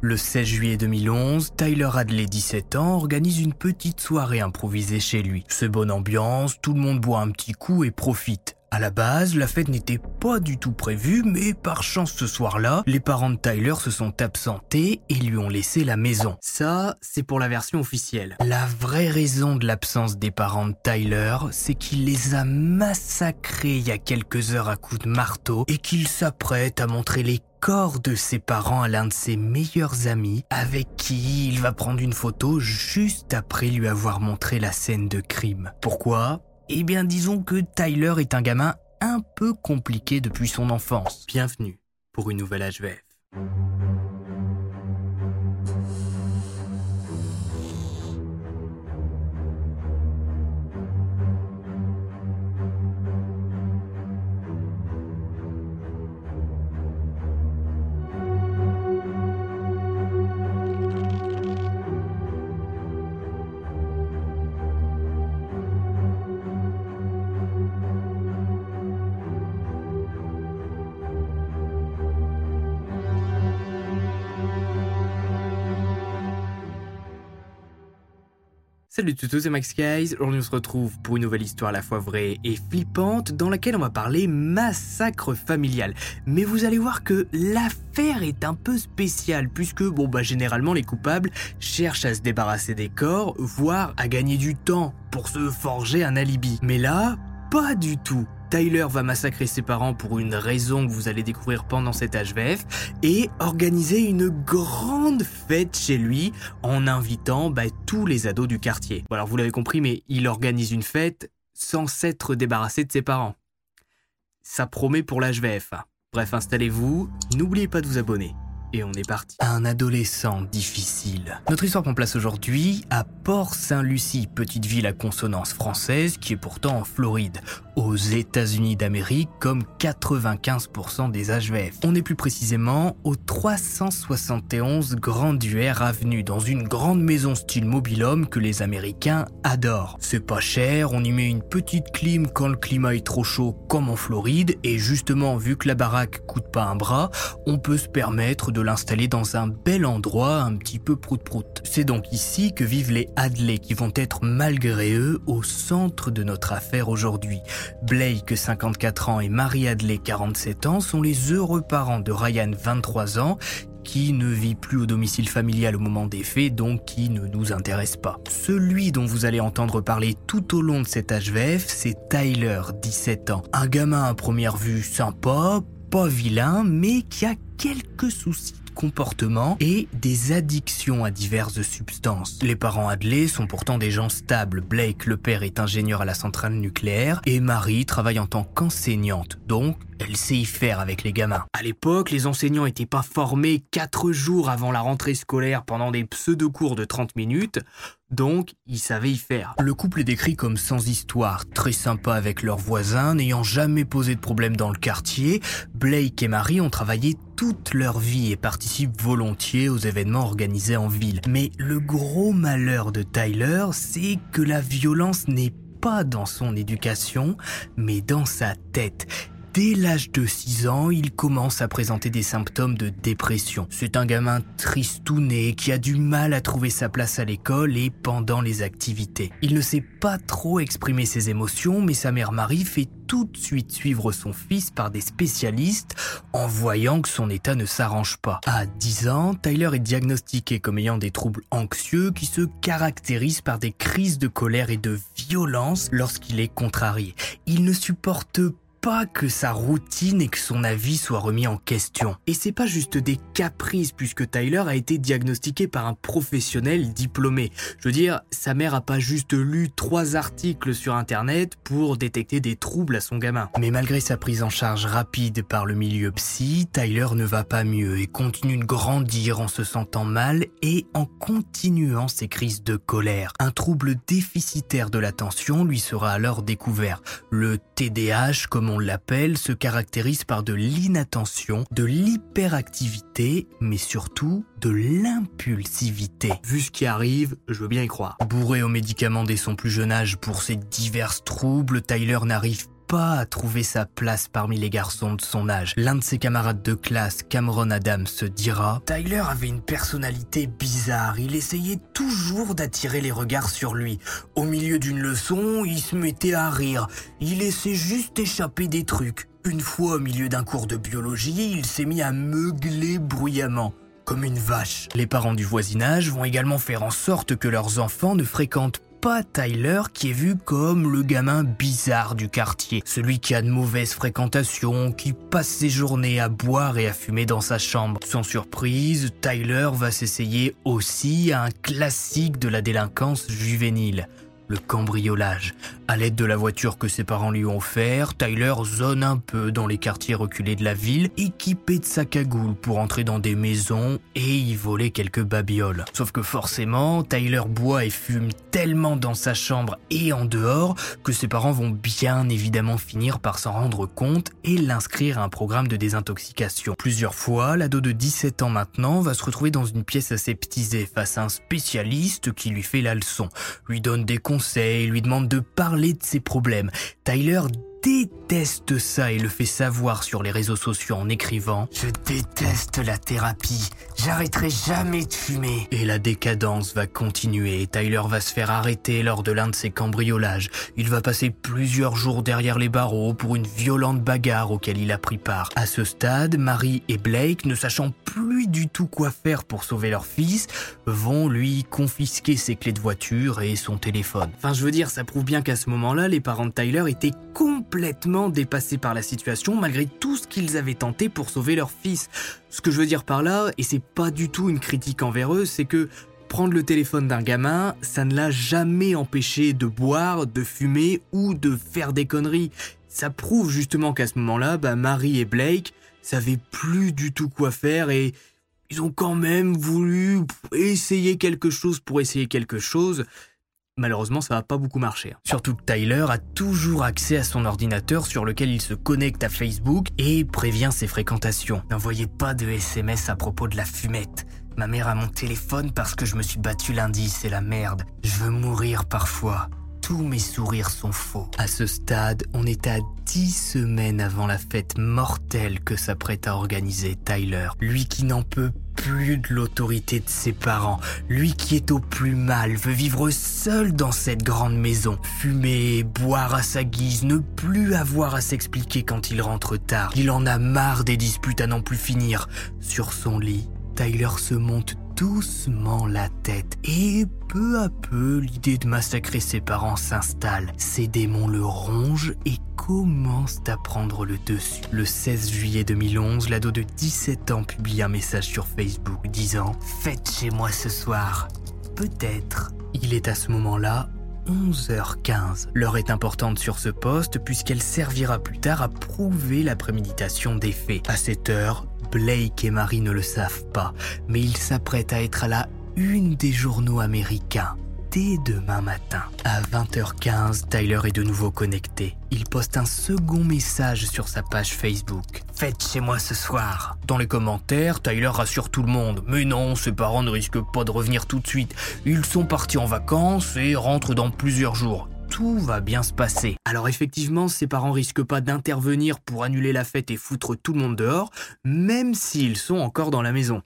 Le 16 juillet 2011, Tyler Hadley, 17 ans, organise une petite soirée improvisée chez lui. C'est bonne ambiance, tout le monde boit un petit coup et profite. À la base, la fête n'était pas du tout prévue, mais par chance ce soir-là, les parents de Tyler se sont absentés et lui ont laissé la maison. Ça, c'est pour la version officielle. La vraie raison de l'absence des parents de Tyler, c'est qu'il les a massacrés il y a quelques heures à coups de marteau et qu'il s'apprête à montrer les corps de ses parents à l'un de ses meilleurs amis avec qui il va prendre une photo juste après lui avoir montré la scène de crime. Pourquoi? Eh bien, disons que Tyler est un gamin un peu compliqué depuis son enfance. Bienvenue pour une nouvelle HVF. Salut tous, c'est Max Guys. Aujourd'hui, on se retrouve pour une nouvelle histoire à la fois vraie et flippante dans laquelle on va parler massacre familial. Mais vous allez voir que l'affaire est un peu spéciale puisque, bon, bah, généralement, les coupables cherchent à se débarrasser des corps, voire à gagner du temps pour se forger un alibi. Mais là, pas du tout. Tyler va massacrer ses parents pour une raison que vous allez découvrir pendant cet HVF et organiser une grande fête chez lui en invitant bah, tous les ados du quartier. alors vous l'avez compris, mais il organise une fête sans s'être débarrassé de ses parents. Ça promet pour l'HVF. Bref, installez-vous, n'oubliez pas de vous abonner et on est parti. Un adolescent difficile. Notre histoire prend place aujourd'hui à Port-Saint-Lucie, petite ville à consonance française qui est pourtant en Floride, aux États-Unis d'Amérique, comme 95% des HVF. On est plus précisément au 371 Grand Avenue, dans une grande maison style mobilhome que les Américains adorent. C'est pas cher, on y met une petite clim quand le climat est trop chaud, comme en Floride, et justement, vu que la baraque coûte pas un bras, on peut se permettre de l'installer dans un bel endroit un petit peu prout-prout. C'est donc ici que vivent les Hadley qui vont être malgré eux au centre de notre affaire aujourd'hui. Blake, 54 ans, et Marie Hadley, 47 ans, sont les heureux parents de Ryan, 23 ans, qui ne vit plus au domicile familial au moment des faits, donc qui ne nous intéresse pas. Celui dont vous allez entendre parler tout au long de cet HVF, c'est Tyler, 17 ans. Un gamin à première vue sympa, pas vilain, mais qui a quelques soucis de comportement et des addictions à diverses substances. Les parents Adley sont pourtant des gens stables. Blake, le père, est ingénieur à la centrale nucléaire et Marie travaille en tant qu'enseignante, donc elle sait y faire avec les gamins. À l'époque, les enseignants n'étaient pas formés 4 jours avant la rentrée scolaire pendant des pseudo-cours de 30 minutes. Donc, ils savaient y faire. Le couple est décrit comme sans histoire, très sympa avec leurs voisins, n'ayant jamais posé de problème dans le quartier. Blake et Marie ont travaillé toute leur vie et participent volontiers aux événements organisés en ville. Mais le gros malheur de Tyler, c'est que la violence n'est pas dans son éducation, mais dans sa tête. Dès l'âge de 6 ans, il commence à présenter des symptômes de dépression. C'est un gamin tristouné qui a du mal à trouver sa place à l'école et pendant les activités. Il ne sait pas trop exprimer ses émotions, mais sa mère Marie fait tout de suite suivre son fils par des spécialistes en voyant que son état ne s'arrange pas. À 10 ans, Tyler est diagnostiqué comme ayant des troubles anxieux qui se caractérisent par des crises de colère et de violence lorsqu'il est contrarié. Il ne supporte pas que sa routine et que son avis soient remis en question. Et c'est pas juste des caprices puisque Tyler a été diagnostiqué par un professionnel diplômé. Je veux dire, sa mère a pas juste lu trois articles sur internet pour détecter des troubles à son gamin. Mais malgré sa prise en charge rapide par le milieu psy, Tyler ne va pas mieux et continue de grandir en se sentant mal et en continuant ses crises de colère. Un trouble déficitaire de l'attention lui sera alors découvert. Le TDAH, comme on l'appelle, se caractérise par de l'inattention, de l'hyperactivité, mais surtout de l'impulsivité. Vu ce qui arrive, je veux bien y croire. Bourré aux médicaments dès son plus jeune âge pour ses divers troubles, Tyler n'arrive pas à trouver sa place parmi les garçons de son âge. L'un de ses camarades de classe, Cameron Adams, se dira Tyler avait une personnalité bizarre. Il essayait toujours d'attirer les regards sur lui. Au milieu d'une leçon, il se mettait à rire. Il laissait juste échapper des trucs. Une fois au milieu d'un cours de biologie, il s'est mis à meugler bruyamment comme une vache. Les parents du voisinage vont également faire en sorte que leurs enfants ne fréquentent pas Tyler qui est vu comme le gamin bizarre du quartier, celui qui a de mauvaises fréquentations, qui passe ses journées à boire et à fumer dans sa chambre. Sans surprise, Tyler va s'essayer aussi à un classique de la délinquance juvénile le cambriolage. À l'aide de la voiture que ses parents lui ont offert, Tyler zone un peu dans les quartiers reculés de la ville, équipé de sa cagoule pour entrer dans des maisons et y voler quelques babioles. Sauf que forcément, Tyler boit et fume tellement dans sa chambre et en dehors que ses parents vont bien évidemment finir par s'en rendre compte et l'inscrire à un programme de désintoxication. Plusieurs fois, l'ado de 17 ans maintenant va se retrouver dans une pièce aseptisée face à un spécialiste qui lui fait la leçon, lui donne des conseils conseil, lui demande de parler de ses problèmes. Tyler déteste ça et le fait savoir sur les réseaux sociaux en écrivant ⁇ Je déteste la thérapie, j'arrêterai jamais de fumer ⁇ Et la décadence va continuer, Tyler va se faire arrêter lors de l'un de ses cambriolages, il va passer plusieurs jours derrière les barreaux pour une violente bagarre auquel il a pris part. À ce stade, Marie et Blake, ne sachant plus du tout quoi faire pour sauver leur fils, vont lui confisquer ses clés de voiture et son téléphone. Enfin je veux dire, ça prouve bien qu'à ce moment-là, les parents de Tyler étaient complètement dépassés par la situation malgré tout ce qu'ils avaient tenté pour sauver leur fils. Ce que je veux dire par là, et c'est pas du tout une critique envers eux, c'est que prendre le téléphone d'un gamin, ça ne l'a jamais empêché de boire, de fumer ou de faire des conneries. Ça prouve justement qu'à ce moment-là, bah, Marie et Blake savaient plus du tout quoi faire et ils ont quand même voulu essayer quelque chose pour essayer quelque chose. Malheureusement, ça va pas beaucoup marcher. Surtout que Tyler a toujours accès à son ordinateur sur lequel il se connecte à Facebook et prévient ses fréquentations. N'envoyez pas de SMS à propos de la fumette. Ma mère a mon téléphone parce que je me suis battu lundi, c'est la merde. Je veux mourir parfois tous mes sourires sont faux. À ce stade, on est à 10 semaines avant la fête mortelle que s'apprête à organiser Tyler. Lui qui n'en peut plus de l'autorité de ses parents, lui qui est au plus mal, veut vivre seul dans cette grande maison, fumer, boire à sa guise, ne plus avoir à s'expliquer quand il rentre tard. Il en a marre des disputes à n'en plus finir. Sur son lit, Tyler se monte doucement la tête et peu à peu l'idée de massacrer ses parents s'installe. Ses démons le rongent et commencent à prendre le dessus. Le 16 juillet 2011, l'ado de 17 ans publie un message sur Facebook disant ⁇ Faites chez moi ce soir ⁇ Peut-être. Il est à ce moment-là 11h15. L'heure est importante sur ce poste puisqu'elle servira plus tard à prouver la préméditation des faits. À cette heure, Blake et Marie ne le savent pas, mais ils s'apprêtent à être à la une des journaux américains dès demain matin. À 20h15, Tyler est de nouveau connecté. Il poste un second message sur sa page Facebook. Faites chez moi ce soir. Dans les commentaires, Tyler rassure tout le monde. Mais non, ses parents ne risquent pas de revenir tout de suite. Ils sont partis en vacances et rentrent dans plusieurs jours va bien se passer. Alors effectivement, ses parents risquent pas d'intervenir pour annuler la fête et foutre tout le monde dehors, même s'ils sont encore dans la maison.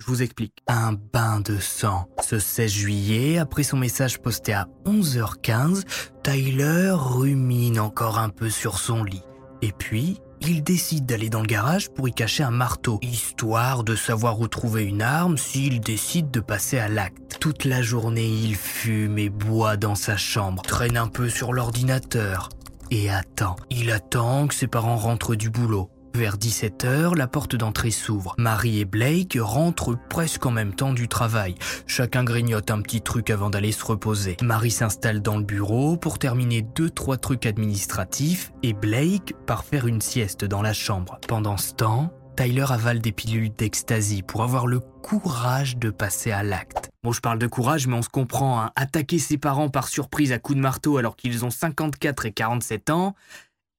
Je vous explique. Un bain de sang. Ce 16 juillet, après son message posté à 11h15, Tyler rumine encore un peu sur son lit. Et puis, il décide d'aller dans le garage pour y cacher un marteau, histoire de savoir où trouver une arme s'il décide de passer à l'acte. Toute la journée, il fume et boit dans sa chambre, traîne un peu sur l'ordinateur. et attend. Il attend que ses parents rentrent du boulot. Vers 17h, la porte d'entrée s'ouvre. Marie et Blake rentrent presque en même temps du travail. Chacun grignote un petit truc avant d'aller se reposer. Marie s'installe dans le bureau pour terminer deux trois trucs administratifs et Blake part faire une sieste dans la chambre. Pendant ce temps, Tyler avale des pilules d'ecstasy pour avoir le courage de passer à l'acte. Bon, je parle de courage, mais on se comprend. Hein. Attaquer ses parents par surprise à coups de marteau alors qu'ils ont 54 et 47 ans,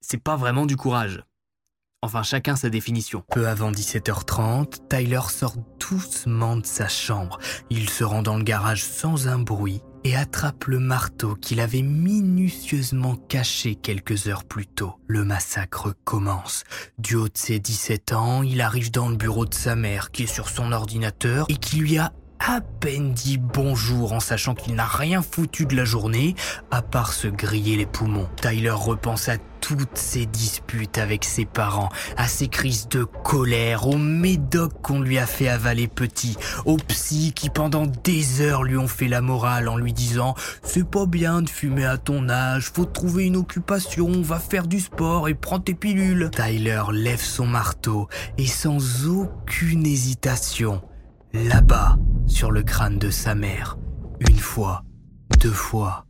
c'est pas vraiment du courage. Enfin, chacun sa définition. Peu avant 17h30, Tyler sort doucement de sa chambre. Il se rend dans le garage sans un bruit et attrape le marteau qu'il avait minutieusement caché quelques heures plus tôt. Le massacre commence. Du haut de ses 17 ans, il arrive dans le bureau de sa mère qui est sur son ordinateur et qui lui a à peine dit bonjour en sachant qu'il n'a rien foutu de la journée à part se griller les poumons. Tyler repense à toutes ses disputes avec ses parents, à ses crises de colère, aux médocs qu'on lui a fait avaler petit, aux psy qui pendant des heures lui ont fait la morale en lui disant c'est pas bien de fumer à ton âge, faut trouver une occupation, va faire du sport et prends tes pilules. Tyler lève son marteau et sans aucune hésitation, là-bas, sur le crâne de sa mère. Une fois, deux fois,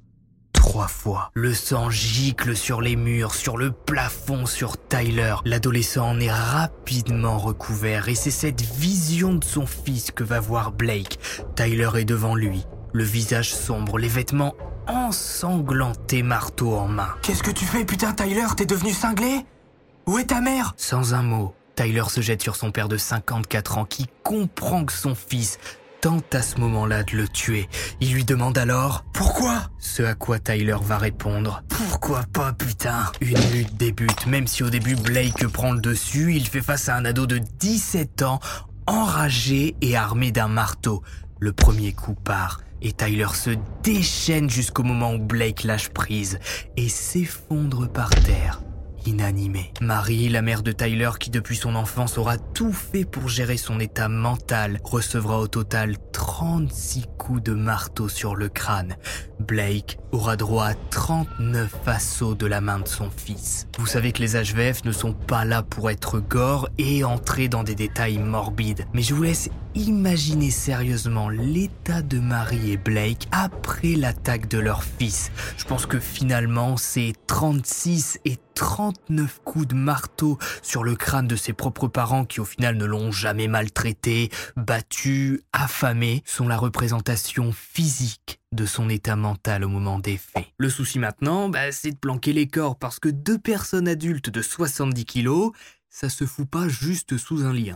trois fois. Le sang gicle sur les murs, sur le plafond, sur Tyler. L'adolescent en est rapidement recouvert et c'est cette vision de son fils que va voir Blake. Tyler est devant lui, le visage sombre, les vêtements ensanglantés, marteau en main. Qu'est-ce que tu fais, putain, Tyler? T'es devenu cinglé? Où est ta mère? Sans un mot, Tyler se jette sur son père de 54 ans qui comprend que son fils tente à ce moment-là de le tuer. Il lui demande alors Pourquoi? Ce à quoi Tyler va répondre Pourquoi pas putain? Une lutte débute, même si au début Blake prend le dessus, il fait face à un ado de 17 ans, enragé et armé d'un marteau. Le premier coup part et Tyler se déchaîne jusqu'au moment où Blake lâche prise et s'effondre par terre inanimé. Marie, la mère de Tyler qui depuis son enfance aura tout fait pour gérer son état mental, recevra au total 36 coups de marteau sur le crâne. Blake aura droit à 39 assauts de la main de son fils. Vous savez que les HVF ne sont pas là pour être gore et entrer dans des détails morbides, mais je vous laisse imaginer sérieusement l'état de Marie et Blake après l'attaque de leur fils. Je pense que finalement, c'est 36 et 39 coups de marteau sur le crâne de ses propres parents qui au final ne l'ont jamais maltraité, battu, affamé, sont la représentation physique de son état mental au moment des faits. Le souci maintenant, bah, c'est de planquer les corps parce que deux personnes adultes de 70 kilos, ça se fout pas juste sous un lien.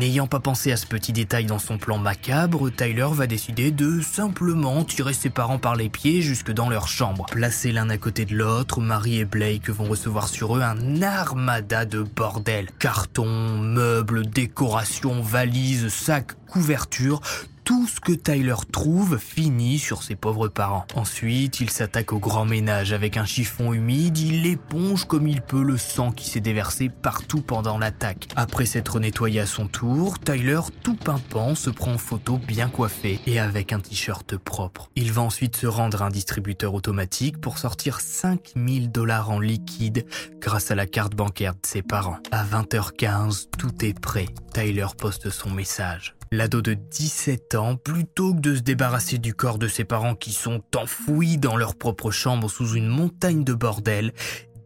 N'ayant pas pensé à ce petit détail dans son plan macabre, Tyler va décider de simplement tirer ses parents par les pieds jusque dans leur chambre. Placés l'un à côté de l'autre, Marie et Blake vont recevoir sur eux un armada de bordel. Cartons, meubles, décorations, valises, sacs, couvertures, tout ce que Tyler trouve finit sur ses pauvres parents. Ensuite, il s'attaque au grand ménage avec un chiffon humide, il éponge comme il peut le sang qui s'est déversé partout pendant l'attaque. Après s'être nettoyé à son tour, Tyler, tout pimpant, se prend en photo bien coiffé et avec un t-shirt propre. Il va ensuite se rendre à un distributeur automatique pour sortir 5000 dollars en liquide grâce à la carte bancaire de ses parents. À 20h15, tout est prêt. Tyler poste son message. L'ado de 17 ans, plutôt que de se débarrasser du corps de ses parents qui sont enfouis dans leur propre chambre sous une montagne de bordel,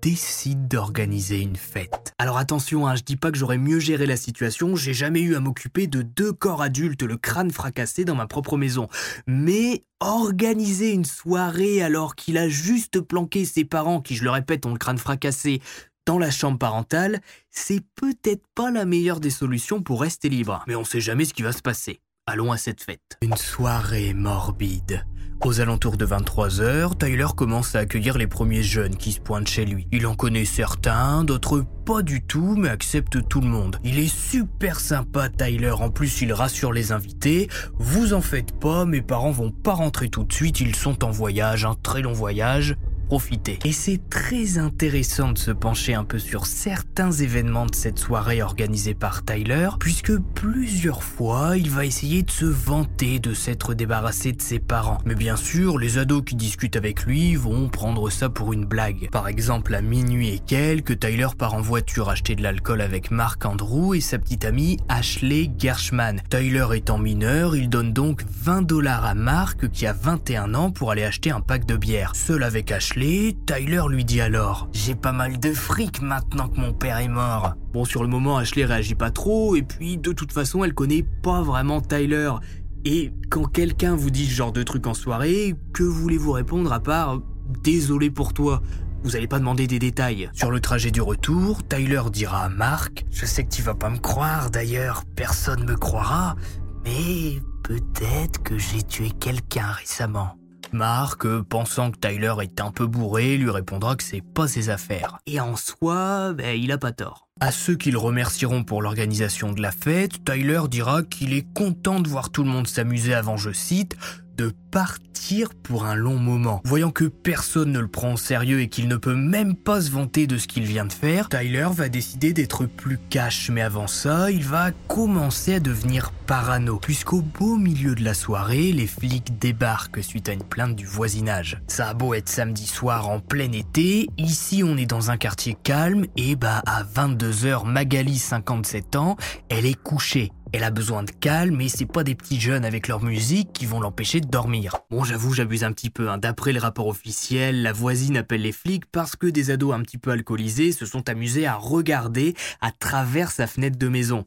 décide d'organiser une fête. Alors attention, hein, je dis pas que j'aurais mieux géré la situation, j'ai jamais eu à m'occuper de deux corps adultes, le crâne fracassé dans ma propre maison. Mais organiser une soirée alors qu'il a juste planqué ses parents, qui je le répète ont le crâne fracassé, dans la chambre parentale, c'est peut-être pas la meilleure des solutions pour rester libre. Mais on sait jamais ce qui va se passer. Allons à cette fête. Une soirée morbide Aux alentours de 23h, Tyler commence à accueillir les premiers jeunes qui se pointent chez lui. Il en connaît certains, d'autres pas du tout, mais accepte tout le monde. Il est super sympa, Tyler. En plus, il rassure les invités. Vous en faites pas, mes parents vont pas rentrer tout de suite, ils sont en voyage, un très long voyage Et c'est très intéressant de se pencher un peu sur certains événements de cette soirée organisée par Tyler, puisque plusieurs fois il va essayer de se vanter de s'être débarrassé de ses parents. Mais bien sûr, les ados qui discutent avec lui vont prendre ça pour une blague. Par exemple, à minuit et quelques, Tyler part en voiture acheter de l'alcool avec Mark Andrew et sa petite amie Ashley Gershman. Tyler étant mineur, il donne donc 20 dollars à Mark qui a 21 ans pour aller acheter un pack de bière. Seul avec Ashley, Tyler lui dit alors J'ai pas mal de fric maintenant que mon père est mort. Bon, sur le moment, Ashley réagit pas trop, et puis de toute façon, elle connaît pas vraiment Tyler. Et quand quelqu'un vous dit ce genre de truc en soirée, que voulez-vous répondre à part Désolé pour toi vous allez pas demander des détails. Sur le trajet du retour, Tyler dira à Mark Je sais que tu vas pas me croire d'ailleurs, personne me croira, mais peut-être que j'ai tué quelqu'un récemment. Mark, pensant que Tyler est un peu bourré, lui répondra que c'est pas ses affaires. Et en soi, ben, il a pas tort. À ceux qui le remercieront pour l'organisation de la fête, Tyler dira qu'il est content de voir tout le monde s'amuser avant, je cite, de partir pour un long moment. Voyant que personne ne le prend au sérieux et qu'il ne peut même pas se vanter de ce qu'il vient de faire, Tyler va décider d'être plus cash. Mais avant ça, il va commencer à devenir parano, puisqu'au beau milieu de la soirée, les flics débarquent suite à une plainte du voisinage. Ça a beau être samedi soir en plein été, ici on est dans un quartier calme et bah à 22h, Magali, 57 ans, elle est couchée. Elle a besoin de calme et c'est pas des petits jeunes avec leur musique qui vont l'empêcher de dormir. Bon, j'avoue, j'abuse un petit peu. Hein. D'après le rapport officiel, la voisine appelle les flics parce que des ados un petit peu alcoolisés se sont amusés à regarder à travers sa fenêtre de maison.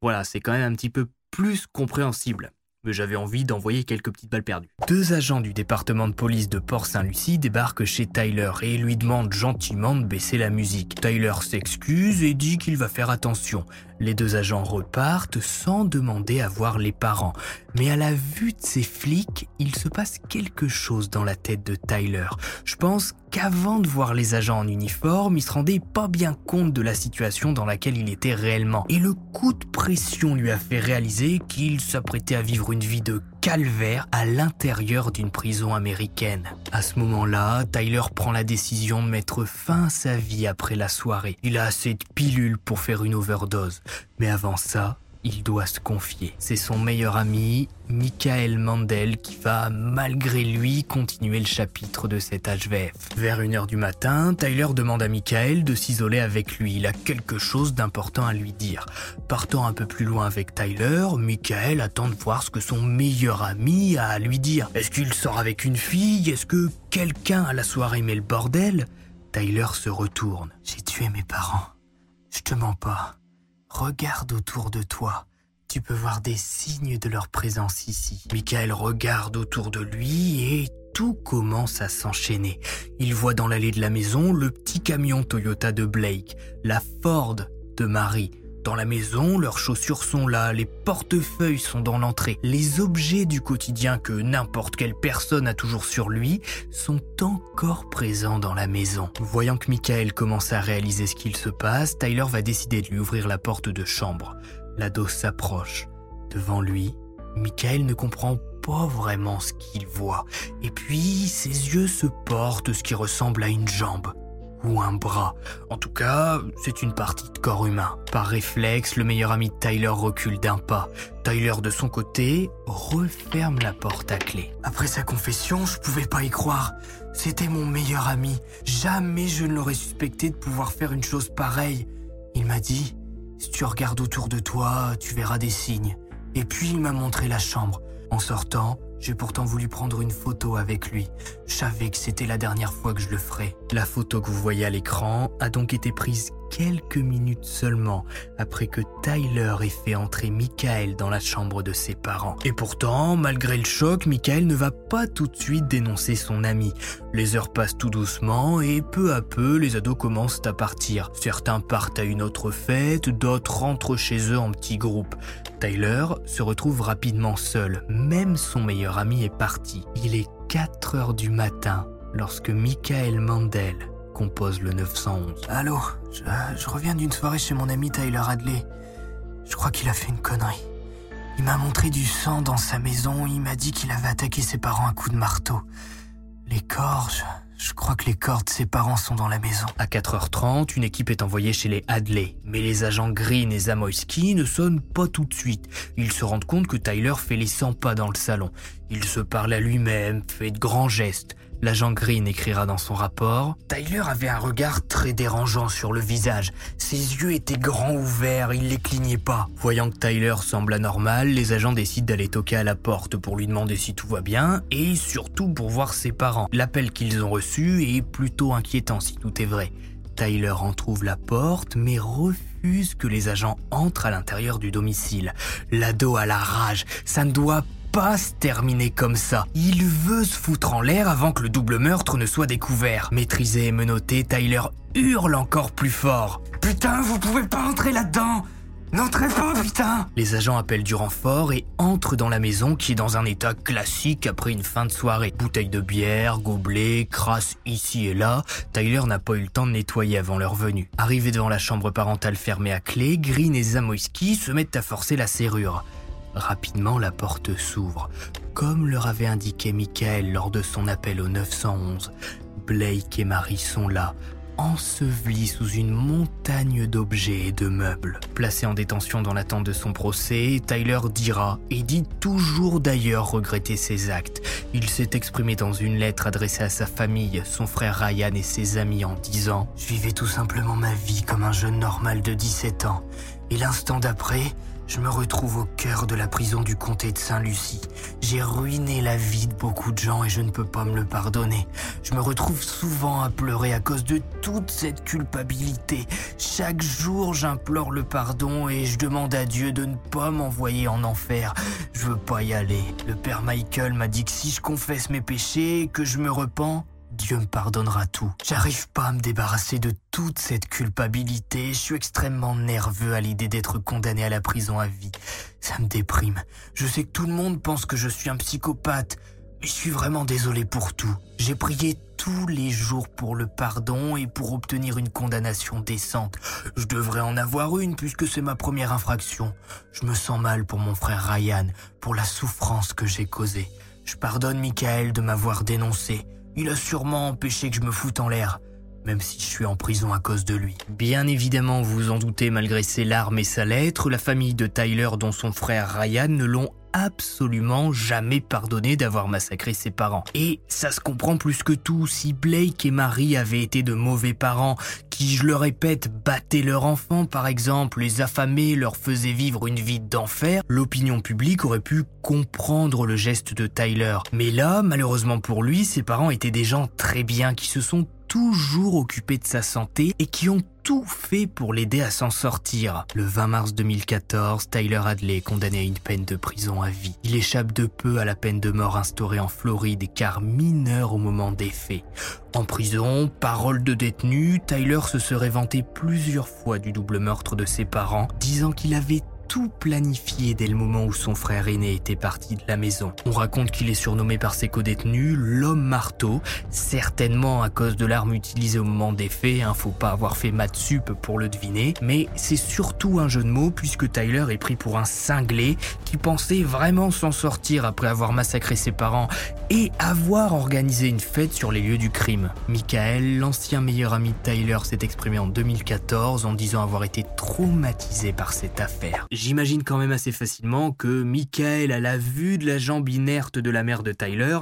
Voilà, c'est quand même un petit peu plus compréhensible mais j'avais envie d'envoyer quelques petites balles perdues. Deux agents du département de police de Port-Saint-Lucie débarquent chez Tyler et lui demandent gentiment de baisser la musique. Tyler s'excuse et dit qu'il va faire attention. Les deux agents repartent sans demander à voir les parents. Mais à la vue de ces flics, il se passe quelque chose dans la tête de Tyler. Je pense qu'avant de voir les agents en uniforme, il se rendait pas bien compte de la situation dans laquelle il était réellement. Et le coup de pression lui a fait réaliser qu'il s'apprêtait à vivre une vie de calvaire à l'intérieur d'une prison américaine. À ce moment-là, Tyler prend la décision de mettre fin à sa vie après la soirée. Il a assez de pilules pour faire une overdose. Mais avant ça, il doit se confier. C'est son meilleur ami, Michael Mandel, qui va, malgré lui, continuer le chapitre de cet HVF. Vers 1h du matin, Tyler demande à Michael de s'isoler avec lui. Il a quelque chose d'important à lui dire. Partant un peu plus loin avec Tyler, Michael attend de voir ce que son meilleur ami a à lui dire. Est-ce qu'il sort avec une fille? Est-ce que quelqu'un à la soirée met le bordel? Tyler se retourne. J'ai tué mes parents. Je te mens pas. Regarde autour de toi. Tu peux voir des signes de leur présence ici. Michael regarde autour de lui et tout commence à s'enchaîner. Il voit dans l'allée de la maison le petit camion Toyota de Blake, la Ford de Marie, dans la maison, leurs chaussures sont là, les portefeuilles sont dans l'entrée. Les objets du quotidien que n'importe quelle personne a toujours sur lui sont encore présents dans la maison. Voyant que Michael commence à réaliser ce qu'il se passe, Tyler va décider de lui ouvrir la porte de chambre. L'ado s'approche. Devant lui, Michael ne comprend pas vraiment ce qu'il voit. Et puis, ses yeux se portent ce qui ressemble à une jambe ou un bras. En tout cas, c'est une partie de corps humain. Par réflexe, le meilleur ami de Tyler recule d'un pas. Tyler, de son côté, referme la porte à clé. Après sa confession, je pouvais pas y croire. C'était mon meilleur ami. Jamais je ne l'aurais suspecté de pouvoir faire une chose pareille. Il m'a dit, si tu regardes autour de toi, tu verras des signes. Et puis il m'a montré la chambre. En sortant, j'ai pourtant voulu prendre une photo avec lui. Je savais que c'était la dernière fois que je le ferais. La photo que vous voyez à l'écran a donc été prise quelques minutes seulement après que Tyler ait fait entrer Michael dans la chambre de ses parents. Et pourtant, malgré le choc, Michael ne va pas tout de suite dénoncer son ami. Les heures passent tout doucement et peu à peu, les ados commencent à partir. Certains partent à une autre fête, d'autres rentrent chez eux en petits groupes. Tyler se retrouve rapidement seul, même son meilleur ami est parti. Il est 4 heures du matin lorsque Michael Mandel compose le 911. Allô, je, reviens d'une soirée chez mon ami Tyler Hadley. Je crois qu'il a fait une connerie. Il m'a montré du sang dans sa maison, il m'a dit qu'il avait attaqué ses parents à coups de marteau. Les corps, je, je crois que les corps de ses parents sont dans la maison. À 4h30, une équipe est envoyée chez les Hadley, mais les agents Green et Zamoyski ne sonnent pas tout de suite. Ils se rendent compte que Tyler fait les 100 pas dans le salon. Il se parle à lui-même, fait de grands gestes. L'agent Green écrira dans son rapport Tyler avait un regard très dérangeant sur le visage. Ses yeux étaient grands ouverts, il les clignait pas. Voyant que Tyler semble anormal, les agents décident d'aller toquer à la porte pour lui demander si tout va bien et surtout pour voir ses parents. L'appel qu'ils ont reçu est plutôt inquiétant si tout est vrai. Tyler en trouve la porte mais refuse que les agents entrent à l'intérieur du domicile. L'ado a la rage, ça ne doit pas se terminer comme ça. Il veut se foutre en l'air avant que le double meurtre ne soit découvert. Maîtrisé et menotté, Tyler hurle encore plus fort. Putain, vous pouvez pas entrer là-dedans N'entrez pas, putain Les agents appellent du renfort et entrent dans la maison qui est dans un état classique après une fin de soirée. Bouteilles de bière, gobelets, crasse ici et là. Tyler n'a pas eu le temps de nettoyer avant leur venue. Arrivés devant la chambre parentale fermée à clé, Green et Zamoyski se mettent à forcer la serrure. Rapidement, la porte s'ouvre. Comme leur avait indiqué Michael lors de son appel au 911, Blake et Marie sont là, ensevelis sous une montagne d'objets et de meubles. Placé en détention dans l'attente de son procès, Tyler dira, et dit toujours d'ailleurs regretter ses actes. Il s'est exprimé dans une lettre adressée à sa famille, son frère Ryan et ses amis en disant Je vivais tout simplement ma vie comme un jeune normal de 17 ans. Et l'instant d'après, je me retrouve au cœur de la prison du comté de Saint-Lucie. J'ai ruiné la vie de beaucoup de gens et je ne peux pas me le pardonner. Je me retrouve souvent à pleurer à cause de toute cette culpabilité. Chaque jour, j'implore le pardon et je demande à Dieu de ne pas m'envoyer en enfer. Je veux pas y aller. Le père Michael m'a dit que si je confesse mes péchés, que je me repens, Dieu me pardonnera tout. J'arrive pas à me débarrasser de toute cette culpabilité. Je suis extrêmement nerveux à l'idée d'être condamné à la prison à vie. Ça me déprime. Je sais que tout le monde pense que je suis un psychopathe, je suis vraiment désolé pour tout. J'ai prié tous les jours pour le pardon et pour obtenir une condamnation décente. Je devrais en avoir une puisque c'est ma première infraction. Je me sens mal pour mon frère Ryan, pour la souffrance que j'ai causée. Je pardonne Michael de m'avoir dénoncé. Il a sûrement empêché que je me foute en l'air, même si je suis en prison à cause de lui. Bien évidemment, vous en doutez, malgré ses larmes et sa lettre, la famille de Tyler, dont son frère Ryan, ne l'ont absolument jamais pardonné d'avoir massacré ses parents. Et ça se comprend plus que tout, si Blake et Marie avaient été de mauvais parents, qui, je le répète, battaient leurs enfants par exemple, les affamaient, leur faisaient vivre une vie d'enfer, l'opinion publique aurait pu comprendre le geste de Tyler. Mais là, malheureusement pour lui, ses parents étaient des gens très bien qui se sont toujours occupés de sa santé et qui ont tout fait pour l'aider à s'en sortir. Le 20 mars 2014, Tyler Hadley est condamné à une peine de prison à vie. Il échappe de peu à la peine de mort instaurée en Floride car mineur au moment des faits. En prison, parole de détenu, Tyler se serait vanté plusieurs fois du double meurtre de ses parents, disant qu'il avait tout planifié dès le moment où son frère aîné était parti de la maison. On raconte qu'il est surnommé par ses co-détenus l'homme marteau, certainement à cause de l'arme utilisée au moment des faits, hein, faut pas avoir fait maths sup pour le deviner, mais c'est surtout un jeu de mots puisque Tyler est pris pour un cinglé qui pensait vraiment s'en sortir après avoir massacré ses parents et avoir organisé une fête sur les lieux du crime. Michael, l'ancien meilleur ami de Tyler, s'est exprimé en 2014 en disant avoir été traumatisé par cette affaire. J'imagine quand même assez facilement que Michael, à la vue de la jambe inerte de la mère de Tyler,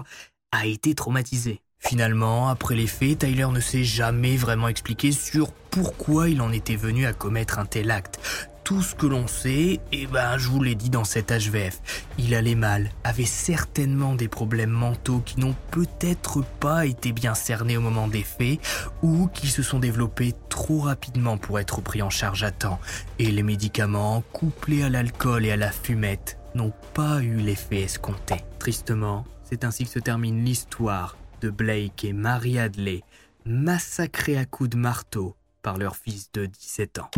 a été traumatisé. Finalement, après les faits, Tyler ne s'est jamais vraiment expliqué sur pourquoi il en était venu à commettre un tel acte. Tout ce que l'on sait, eh ben, je vous l'ai dit dans cet HVF. Il allait mal, avait certainement des problèmes mentaux qui n'ont peut-être pas été bien cernés au moment des faits ou qui se sont développés trop rapidement pour être pris en charge à temps. Et les médicaments, couplés à l'alcool et à la fumette, n'ont pas eu l'effet escompté. Tristement, c'est ainsi que se termine l'histoire de Blake et Mary Hadley, massacrés à coups de marteau par leur fils de 17 ans.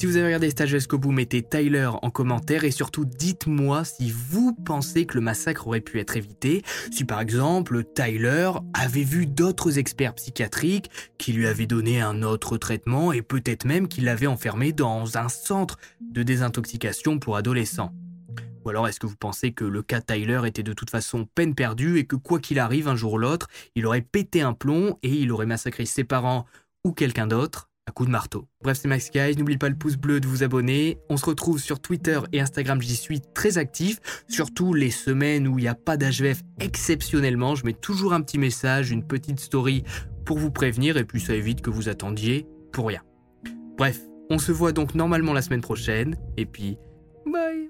Si vous avez regardé stage jusqu'au bout, mettez Tyler en commentaire et surtout dites-moi si vous pensez que le massacre aurait pu être évité, si par exemple Tyler avait vu d'autres experts psychiatriques qui lui avaient donné un autre traitement et peut-être même qu'il l'avait enfermé dans un centre de désintoxication pour adolescents. Ou alors est-ce que vous pensez que le cas Tyler était de toute façon peine perdue et que quoi qu'il arrive un jour ou l'autre, il aurait pété un plomb et il aurait massacré ses parents ou quelqu'un d'autre à coup de marteau? Bref, c'est Max Guys, n'oubliez pas le pouce bleu de vous abonner. On se retrouve sur Twitter et Instagram, j'y suis très actif, surtout les semaines où il n'y a pas d'HVF exceptionnellement, je mets toujours un petit message, une petite story pour vous prévenir et puis ça évite que vous attendiez pour rien. Bref, on se voit donc normalement la semaine prochaine et puis bye